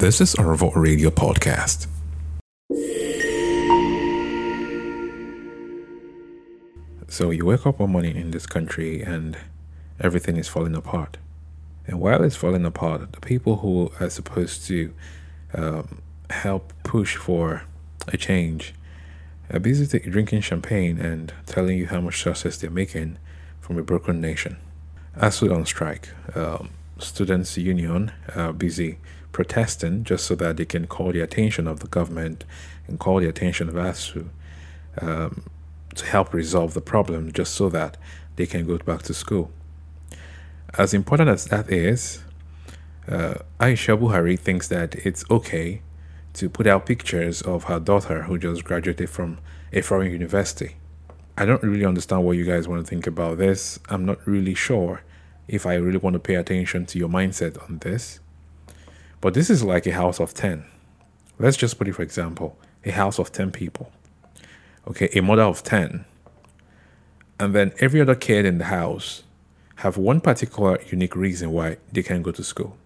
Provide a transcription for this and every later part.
This is a Revolt Radio podcast. So you wake up one morning in this country and everything is falling apart. And while it's falling apart, the people who are supposed to um, help push for a change are busy drinking champagne and telling you how much success they're making from a broken nation. ASUU on strike. Um, students' union are busy protesting just so that they can call the attention of the government and call the attention of ASUU um, to help resolve the problem just so that they can go back to school. As important as that is, uh, Aisha Buhari thinks that it's okay to put out pictures of her daughter who just graduated from a foreign university. I don't really understand what you guys want to think about this. I'm not really sure if I really want to pay attention to your mindset on this. But this is like a house of 10. Let's just put it for example a house of 10 people. Okay, a mother of 10. And then every other kid in the house have one particular unique reason why they can't go to school.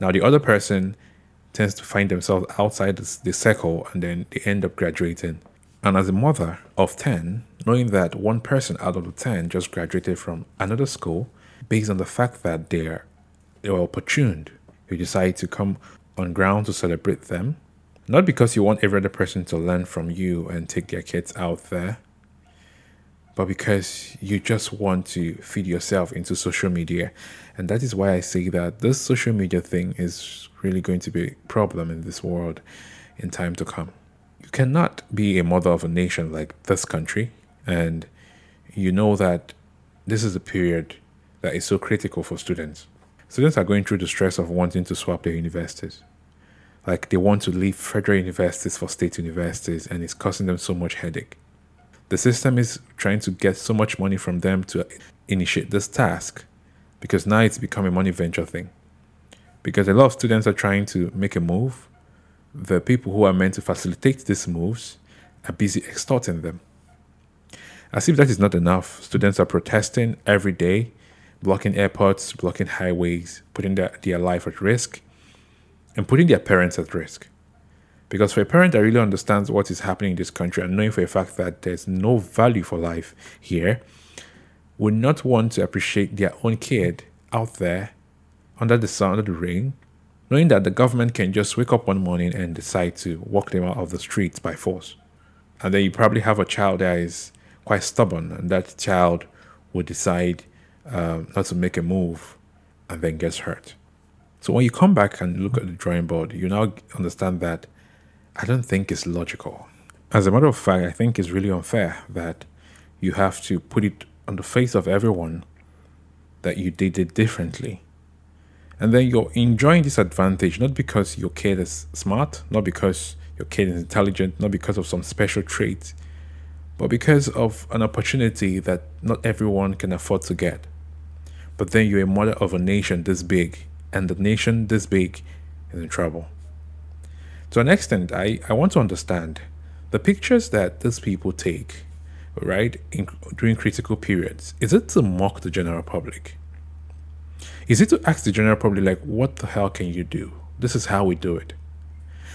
Now, the other person tends to find themselves outside the, circle and then they end up graduating. And as a mother of 10, knowing that one person out of the 10 just graduated from another school, based on the fact that they're, they were opportuned, you decide to come on ground to celebrate them. Not because you want every other person to learn from you and take their kids out there, but because you just want to feed yourself into social media. And that is why I say that this social media thing is really going to be a problem in this world in time to come. You cannot be a mother of a nation like this country, and you know that this is a period that is so critical for students. Students are going through the stress of wanting to swap their universities. Like they want to leave federal universities for state universities, and it's causing them so much headache the system is trying to get so much money from them to initiate this task because now it's become a money venture thing. Because a lot of students are trying to make a move, the people who are meant to facilitate these moves are busy extorting them. As if that is not enough, students are protesting every day, blocking airports, blocking highways, putting their, their life at risk, and putting their parents at risk. Because for a parent that really understands what is happening in this country and knowing for a fact that there's no value for life here, would not want to appreciate their own kid out there under the sun, under the rain, knowing that the government can just wake up one morning and decide to walk them out of the streets by force. And then you probably have a child that is quite stubborn, and that child would decide um, not to make a move and then gets hurt. So when you come back and look at the drawing board, you now understand that I don't think it's logical. As a matter of fact, I think it's really unfair that you have to put it on the face of everyone that you did it differently. And then you're enjoying this advantage not because your kid is smart, not because your kid is intelligent, not because of some special trait, but because of an opportunity that not everyone can afford to get. But then you're a mother of a nation this big, and the nation this big is in trouble. To an extent, I, I want to understand the pictures that these people take, right, in, during critical periods. Is it to mock the general public? Is it to ask the general public, like, what the hell can you do? This is how we do it.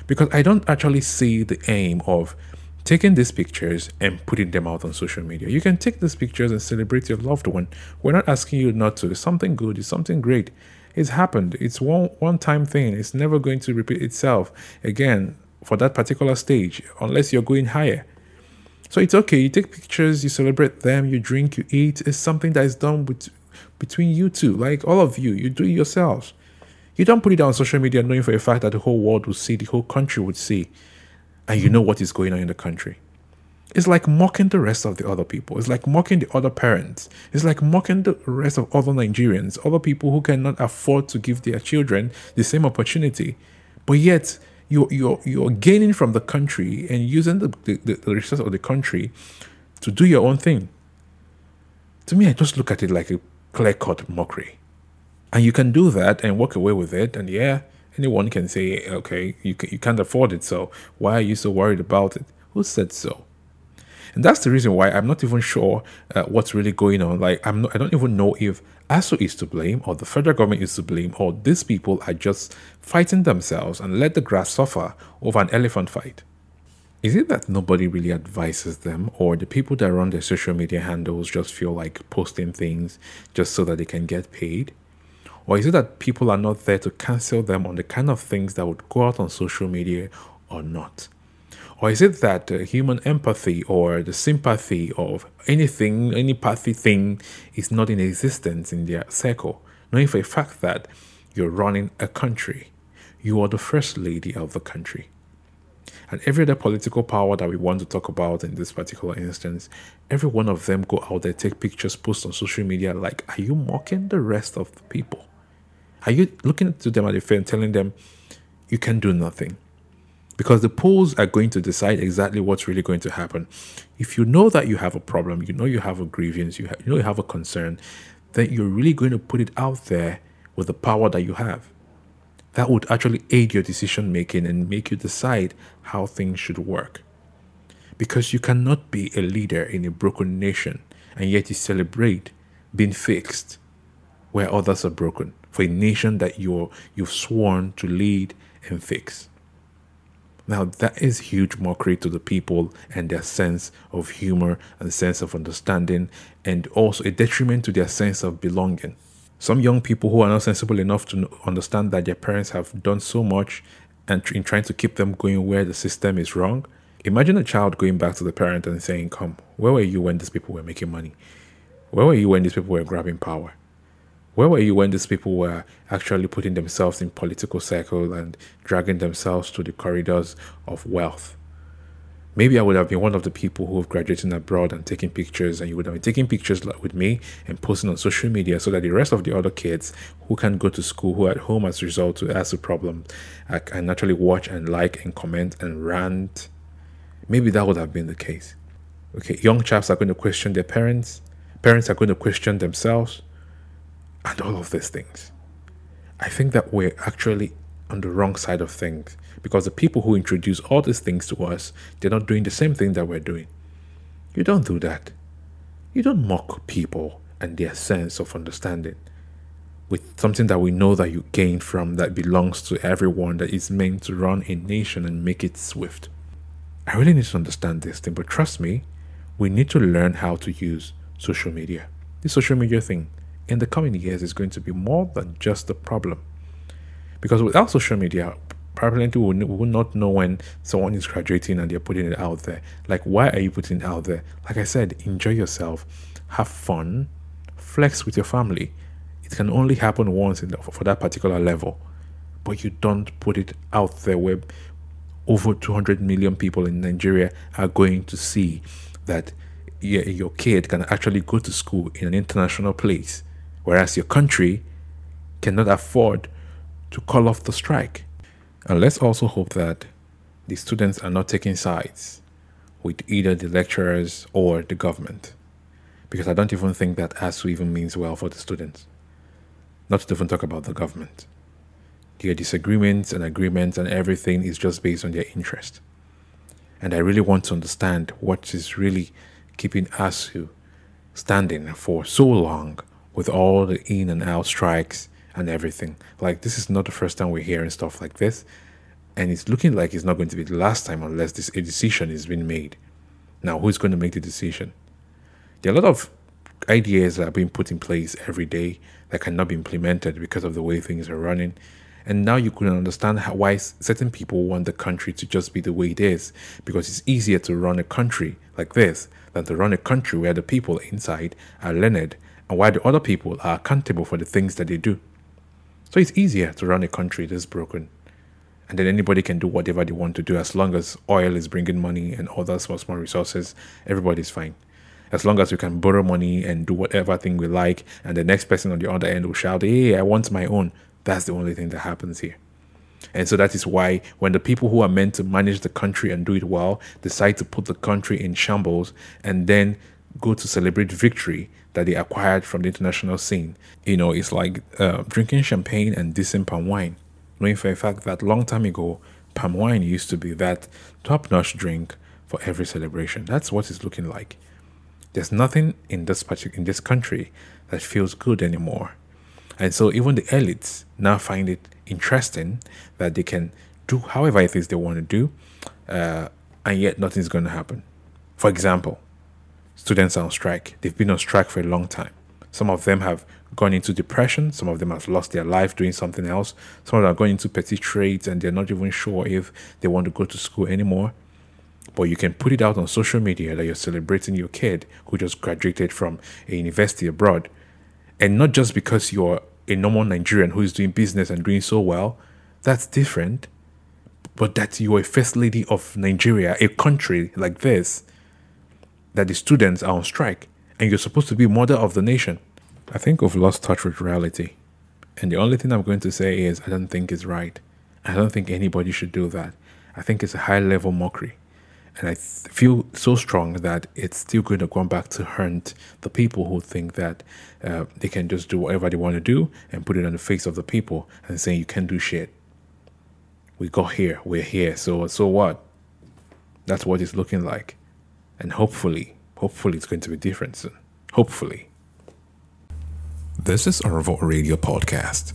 Because I don't actually see the aim of taking these pictures and putting them out on social media. You can take these pictures and celebrate your loved one. We're not asking you not to. It's something good, it's something great. It's happened. It's one one time thing. It's never going to repeat itself again for that particular stage unless you're going higher. So it's okay. You take pictures, you celebrate them, you drink, you eat. It's something that is done with, between you two, like all of you. You do it yourselves. You don't put it on social media knowing for a fact that the whole world will see, the whole country would see, and you know what is going on in the country. It's like mocking the rest of the other people. It's like mocking the other parents. It's like mocking the rest of other Nigerians, other people who cannot afford to give their children the same opportunity. But yet, you're, you're, you're gaining from the country and using the, the, the resources of the country to do your own thing. To me, I just look at it like a clear cut mockery. And you can do that and walk away with it. And yeah, anyone can say, okay, you, you can't afford it. So why are you so worried about it? Who said so? And that's the reason why I'm not even sure uh, what's really going on. Like I'm not, I don't even know if ASUU is to blame, or the federal government is to blame, or these people are just fighting themselves and let the grass suffer over an elephant fight. Is it that nobody really advises them, or the people that run their social media handles just feel like posting things just so that they can get paid? Or is it that people are not there to cancel them on the kind of things that would go out on social media or not? Or is it that uh, human empathy or the sympathy of anything, any pathy thing is not in existence in their circle, knowing for a fact that you're running a country? You are the first lady of the country. And every other political power that we want to talk about in this particular instance, every one of them go out there, take pictures, post on social media. Like, are you mocking the rest of the people? Are you looking to them at the fair and telling them you can do nothing? Because the polls are going to decide exactly what's really going to happen. If you know that you have a problem, you know you have a grievance, you, you know you have a concern, then you're really going to put it out there with the power that you have. That would actually aid your decision making and make you decide how things should work. Because you cannot be a leader in a broken nation and yet you celebrate being fixed where others are broken for a nation that you're you've sworn to lead and fix. Now that is huge mockery to the people and their sense of humor and sense of understanding, and also a detriment to their sense of belonging. Some young people who are not sensible enough to understand that their parents have done so much and in trying to keep them going where the system is wrong. Imagine a child going back to the parent and saying, Come, where were you when these people were making money? Where were you when these people were grabbing power? Where were you when these people were actually putting themselves in political circles and dragging themselves to the corridors of wealth? Maybe I would have been one of the people who have graduated abroad and taking pictures, and you would have been taking pictures with me and posting on social media so that the rest of the other kids who can't go to school, who are at home as a result to ask a problem, I can naturally watch and like and comment and rant. Maybe that would have been the case. Okay, young chaps are going to question their parents, parents are going to question themselves and all of these things. I think that we're actually on the wrong side of things because the people who introduce all these things to us, they're not doing the same thing that we're doing. You don't do that. You don't mock people and their sense of understanding with something that we know that you gain from that belongs to everyone that is meant to run a nation and make it swift. I really need to understand this thing, but trust me, we need to learn how to use social media. This social media thing in the coming years is going to be more than just a problem. Because without social media, probably we will, not know when someone is graduating and they're putting it out there. Like, why are you putting it out there? Like I said, enjoy yourself, have fun, flex with your family. It can only happen once the, for that particular level, but you don't put it out there where over 200 million people in Nigeria are going to see that your kid can actually go to school in an international place whereas your country cannot afford to call off the strike. And let's also hope that the students are not taking sides with either the lecturers or the government. Because I don't even think that ASUU even means well for the students. Not to even talk about the government. Their disagreements and agreements and everything is just based on their interest. And I really want to understand what is really keeping ASUU standing for so long with all the in and out strikes and everything. Like this is not the first time we're hearing stuff like this, and it's looking like it's not going to be the last time unless this a decision is being made. Now, who's going to make the decision? There are a lot of ideas that are being put in place every day that cannot be implemented because of the way things are running. And now you can understand how, why certain people want the country to just be the way it is, because it's easier to run a country like this than to run a country where the people inside are learned and why the other people are accountable for the things that they do. So it's easier to run a country that's broken. And then anybody can do whatever they want to do as long as oil is bringing money and other small, small resources, everybody's fine. As long as we can borrow money and do whatever thing we like, and the next person on the other end will shout, Hey, I want my own. That's the only thing that happens here. And so that is why when the people who are meant to manage the country and do it well decide to put the country in shambles and then go to celebrate victory that they acquired from the international scene. You know, it's like uh, drinking champagne and dissing palm wine, knowing for a fact that long time ago, palm wine used to be that top-notch drink for every celebration. That's what it's looking like. There's nothing in this particular in this country that feels good anymore. And so even the elites now find it interesting that they can do however it is they want to do, uh, and yet nothing's going to happen. For example, students are on strike. They've been on strike for a long time. Some of them have gone into depression. Some of them have lost their life doing something else. Some of them are going into petty trades and they're not even sure if they want to go to school anymore. But you can put it out on social media that you're celebrating your kid who just graduated from a university abroad. And not just because you're a normal Nigerian who is doing business and doing so well, that's different. But that you're a first lady of Nigeria, a country like this, that the students are on strike and you're supposed to be mother of the nation. I think we've lost touch with reality. And the only thing I'm going to say is I don't think it's right. I don't think anybody should do that. I think it's a high level mockery. And I th- feel so strong that it's still going to come back to haunt the people who think that uh, they can just do whatever they want to do and put it on the face of the people and saying you can't do shit. We got here, we're here, so so what? That's what it's looking like. And hopefully, hopefully it's going to be different soon. Hopefully. This is Arvo Radio Podcast.